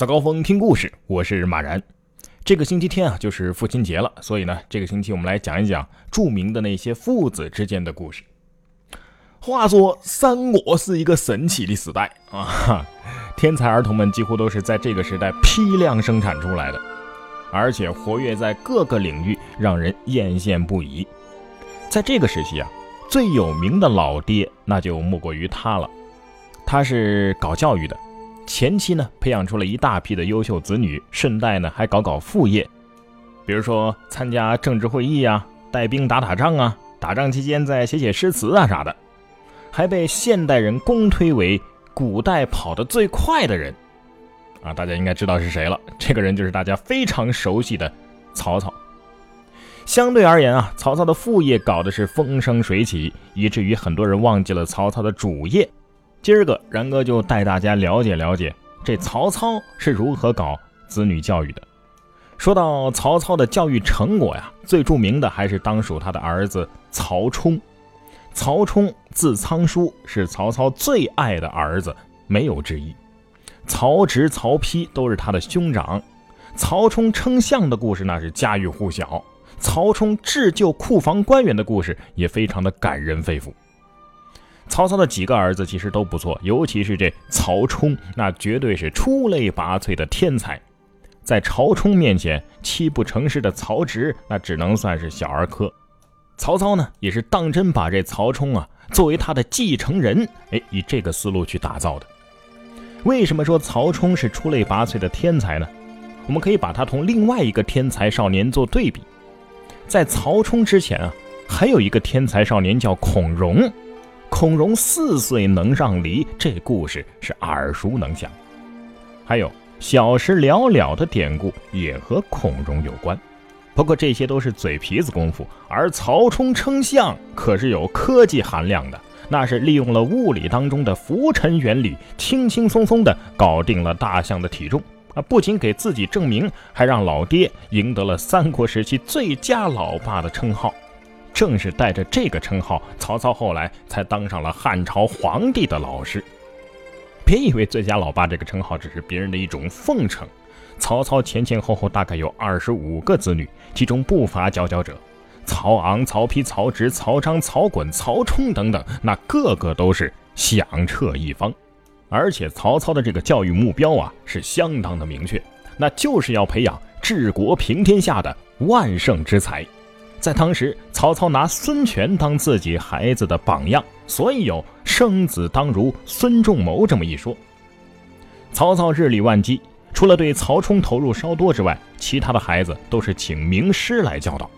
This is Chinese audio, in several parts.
早高峰听故事，我是马然。这个星期天啊，就是父亲节了，所以呢，这个星期我们来讲一讲著名的那些父子之间的故事。话说三国是一个神奇的时代啊，天才儿童们几乎都是在这个时代批量生产出来的，而且活跃在各个领域，让人艳羡不已。在这个时期啊，最有名的老爹那就莫过于他了，他是搞教育的。前期呢，培养出了一大批的优秀子女，顺带呢还搞搞副业，比如说参加政治会议啊，带兵打打仗啊，打仗期间再写写诗词啊啥的，还被现代人公推为古代跑得最快的人啊！大家应该知道是谁了，这个人就是大家非常熟悉的曹操。相对而言啊，曹操的副业搞的是风生水起，以至于很多人忘记了曹操的主业。今儿个然哥就带大家了解了解这曹操是如何搞子女教育的。说到曹操的教育成果呀，最著名的还是当属他的儿子曹冲。曹冲字仓叔，是曹操最爱的儿子，没有之一。曹植、曹丕都是他的兄长。曹冲称象的故事那是家喻户晓，曹冲智救库房官员的故事也非常的感人肺腑。曹操的几个儿子其实都不错，尤其是这曹冲，那绝对是出类拔萃的天才。在曹冲面前，七不成事的曹植那只能算是小儿科。曹操呢，也是当真把这曹冲啊作为他的继承人，哎，以这个思路去打造的。为什么说曹冲是出类拔萃的天才呢？我们可以把他同另外一个天才少年做对比。在曹冲之前啊，还有一个天才少年叫孔融。孔融四岁能让梨，这故事是耳熟能详。还有小时了了的典故也和孔融有关。不过这些都是嘴皮子功夫，而曹冲称象可是有科技含量的，那是利用了物理当中的浮沉原理，轻轻松松的搞定了大象的体重啊！不仅给自己证明，还让老爹赢得了三国时期最佳老爸的称号。正是带着这个称号，曹操后来才当上了汉朝皇帝的老师。别以为最佳老爸这个称号只是别人的一种奉承，曹操前前后后大概有二十五个子女，其中不乏佼佼者，曹昂、曹丕、曹植、曹彰、曹衮、曹冲等等，那个个都是响彻一方。而且曹操的这个教育目标啊，是相当的明确，那就是要培养治国平天下的万圣之才。在当时，曹操拿孙权当自己孩子的榜样，所以有“生子当如孙仲谋”这么一说。曹操日理万机，除了对曹冲投入稍多之外，其他的孩子都是请名师来教导。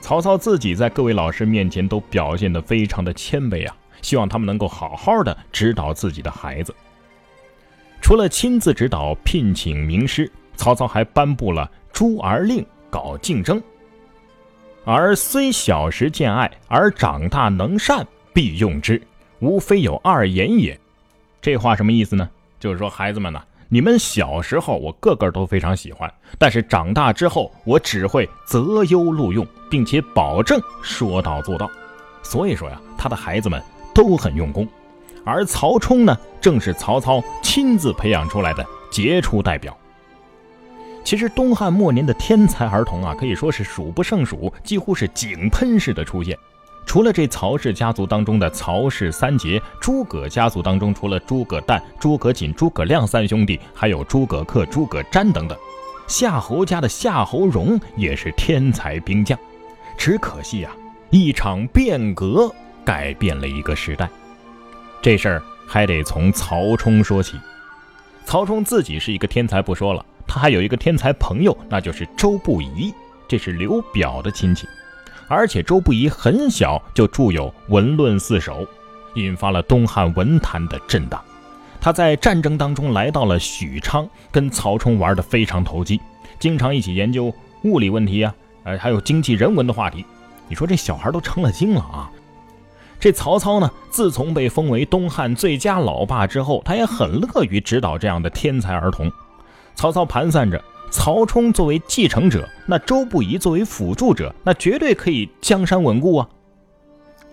曹操自己在各位老师面前都表现得非常的谦卑啊，希望他们能够好好的指导自己的孩子。除了亲自指导、聘请名师，曹操还颁布了诸儿令，搞竞争。而虽小时见爱，而长大能善，必用之，无非有二言也。这话什么意思呢？就是说，孩子们呢，你们小时候我个个都非常喜欢，但是长大之后，我只会择优录用，并且保证说到做到。所以说呀，他的孩子们都很用功。而曹冲呢，正是曹操亲自培养出来的杰出代表。其实东汉末年的天才儿童啊，可以说是数不胜数，几乎是井喷式的出现。除了这曹氏家族当中的曹氏三杰，诸葛家族当中除了诸葛诞、诸葛瑾、诸葛亮三兄弟，还有诸葛恪、诸葛瞻等等。夏侯家的夏侯荣也是天才兵将，只可惜啊，一场变革改变了一个时代。这事儿还得从曹冲说起。曹冲自己是一个天才不说了。他还有一个天才朋友，那就是周不疑，这是刘表的亲戚。而且周不疑很小就著有《文论四首》，引发了东汉文坛的震荡。他在战争当中来到了许昌，跟曹冲玩得非常投机，经常一起研究物理问题呀，呃，还有经济人文的话题。你说这小孩都成了精了啊！这曹操呢，自从被封为东汉最佳老爸之后，他也很乐于指导这样的天才儿童。曹操盘算着，曹冲作为继承者，那周不疑作为辅助者，那绝对可以江山稳固啊。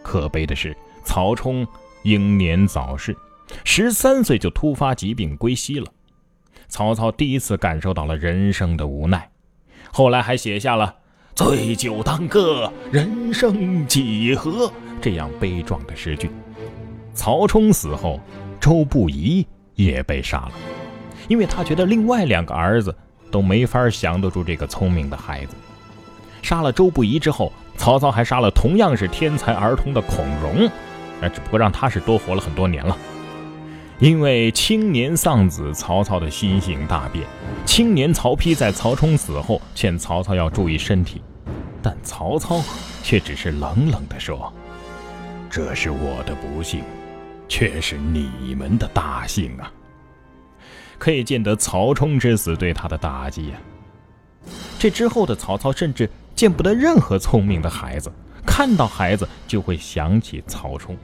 可悲的是，曹冲英年早逝，十三岁就突发疾病归西了。曹操第一次感受到了人生的无奈。后来还写下了“醉酒当歌，人生几何”这样悲壮的诗句。曹冲死后，周不疑也被杀了，因为他觉得另外两个儿子都没法降得住这个聪明的孩子。杀了周不疑之后，曹操还杀了同样是天才儿童的孔融，那只不过让他是多活了很多年了。因为青年丧子，曹操的心性大变。青年曹丕在曹冲死后劝曹操要注意身体，但曹操却只是冷冷地说：“这是我的不幸，却是你们的大幸啊！”可以见得曹冲之死对他的打击呀。这之后的曹操甚至见不得任何聪明的孩子，看到孩子就会想起曹冲。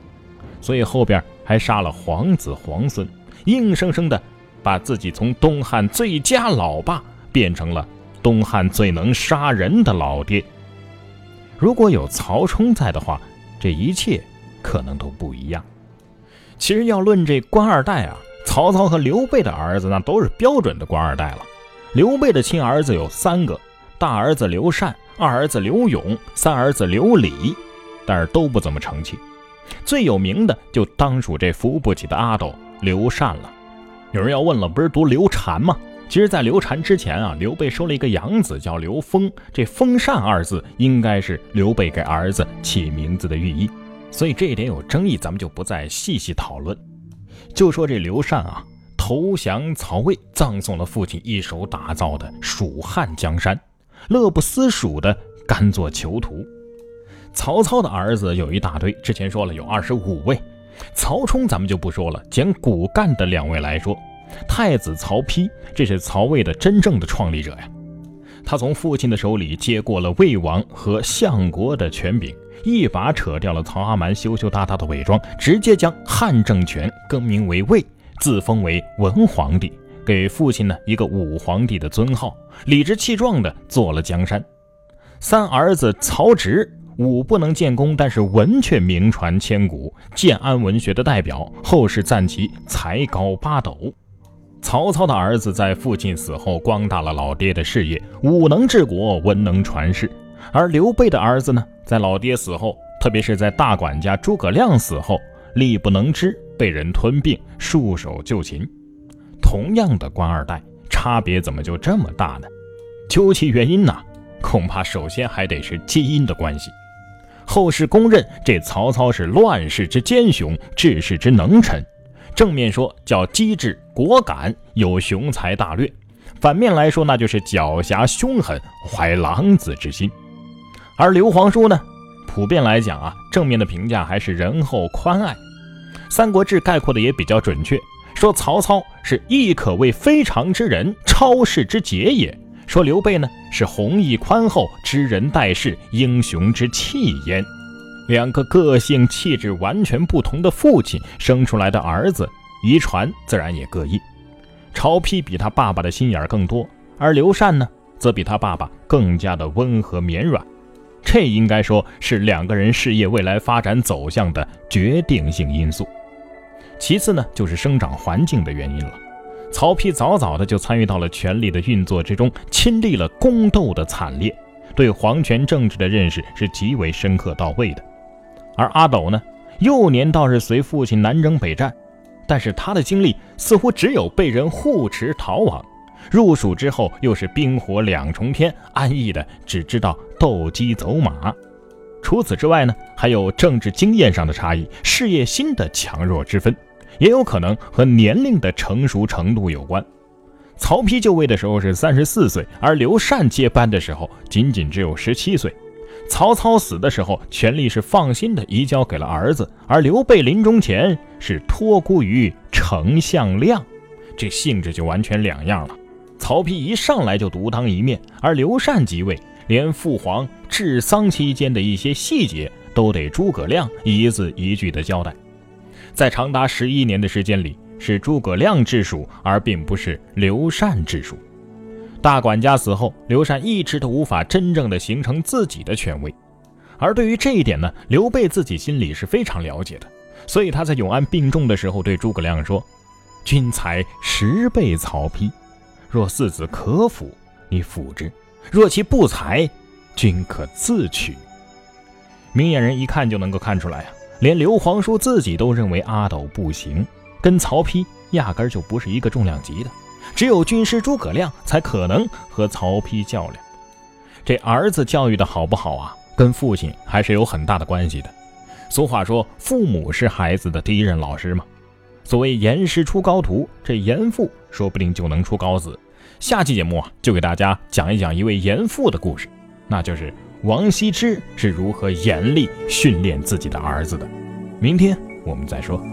所以后边还杀了皇子皇孙，硬生生的把自己从东汉最佳老爸变成了东汉最能杀人的老爹。如果有曹冲在的话，这一切可能都不一样。其实要论这官二代啊，曹操和刘备的儿子那都是标准的官二代了。刘备的亲儿子有三个，大儿子刘禅，二儿子刘永，三儿子刘礼，但是都不怎么成器。最有名的就当属这扶不起的阿斗刘禅了。有人要问了，不是读刘禅吗？其实，在刘禅之前啊，刘备收了一个养子叫刘封，这“封禅”二字应该是刘备给儿子起名字的寓意。所以这一点有争议，咱们就不再细细讨论。就说这刘禅啊，投降曹魏，葬送了父亲一手打造的蜀汉江山，乐不思蜀的甘做囚徒。曹操的儿子有一大堆，之前说了有二十五位。曹冲咱们就不说了，捡骨干的两位来说，太子曹丕，这是曹魏的真正的创立者呀。他从父亲的手里接过了魏王和相国的权柄，一把扯掉了曹阿瞒羞羞答答的伪装，直接将汉政权更名为魏，自封为文皇帝，给父亲呢一个武皇帝的尊号，理直气壮的做了江山。三儿子曹植。武不能建功，但是文却名传千古，建安文学的代表，后世赞其才高八斗。曹操的儿子在父亲死后光大了老爹的事业，武能治国，文能传世。而刘备的儿子呢，在老爹死后，特别是在大管家诸葛亮死后，力不能支，被人吞并，束手就擒。同样的官二代，差别怎么就这么大呢？究其原因呢，恐怕首先还得是基因的关系。后世公认这曹操是乱世之奸雄，治世之能臣。正面说叫机智果敢，有雄才大略；反面来说，那就是狡黠凶狠，怀狼子之心。而刘皇叔呢，普遍来讲啊，正面的评价还是仁厚宽爱。《三国志》概括的也比较准确，说曹操是亦可谓非常之人，超世之杰也。说刘备呢是弘毅宽厚、知人待事、英雄之气焉。两个个性气质完全不同的父亲生出来的儿子，遗传自然也各异。曹丕比他爸爸的心眼更多，而刘禅呢，则比他爸爸更加的温和绵软。这应该说是两个人事业未来发展走向的决定性因素。其次呢，就是生长环境的原因了。曹丕早早的就参与到了权力的运作之中，亲历了宫斗的惨烈，对皇权政治的认识是极为深刻到位的。而阿斗呢，幼年倒是随父亲南征北战，但是他的经历似乎只有被人护持逃亡。入蜀之后，又是冰火两重天，安逸的只知道斗鸡走马。除此之外呢，还有政治经验上的差异，事业心的强弱之分。也有可能和年龄的成熟程度有关。曹丕就位的时候是三十四岁，而刘禅接班的时候仅仅只有十七岁。曹操死的时候，权力是放心的移交给了儿子，而刘备临终前是托孤于丞相亮，这性质就完全两样了。曹丕一上来就独当一面，而刘禅即位，连父皇治丧期间的一些细节都得诸葛亮一字一句的交代。在长达十一年的时间里，是诸葛亮治蜀，而并不是刘禅治蜀。大管家死后，刘禅一直都无法真正的形成自己的权威。而对于这一点呢，刘备自己心里是非常了解的，所以他在永安病重的时候对诸葛亮说：“君才十倍曹丕，若四子可辅，你辅之；若其不才，君可自取。明眼人一看就能够看出来啊，连刘皇叔自己都认为阿斗不行，跟曹丕压根就不是一个重量级的。只有军师诸葛亮才可能和曹丕较量。这儿子教育的好不好啊，跟父亲还是有很大的关系的。俗话说，父母是孩子的第一任老师嘛。所谓严师出高徒，这严父说不定就能出高子。下期节目啊，就给大家讲一讲一位严父的故事，那就是王羲之是如何严厉训练自己的儿子的。明天我们再说。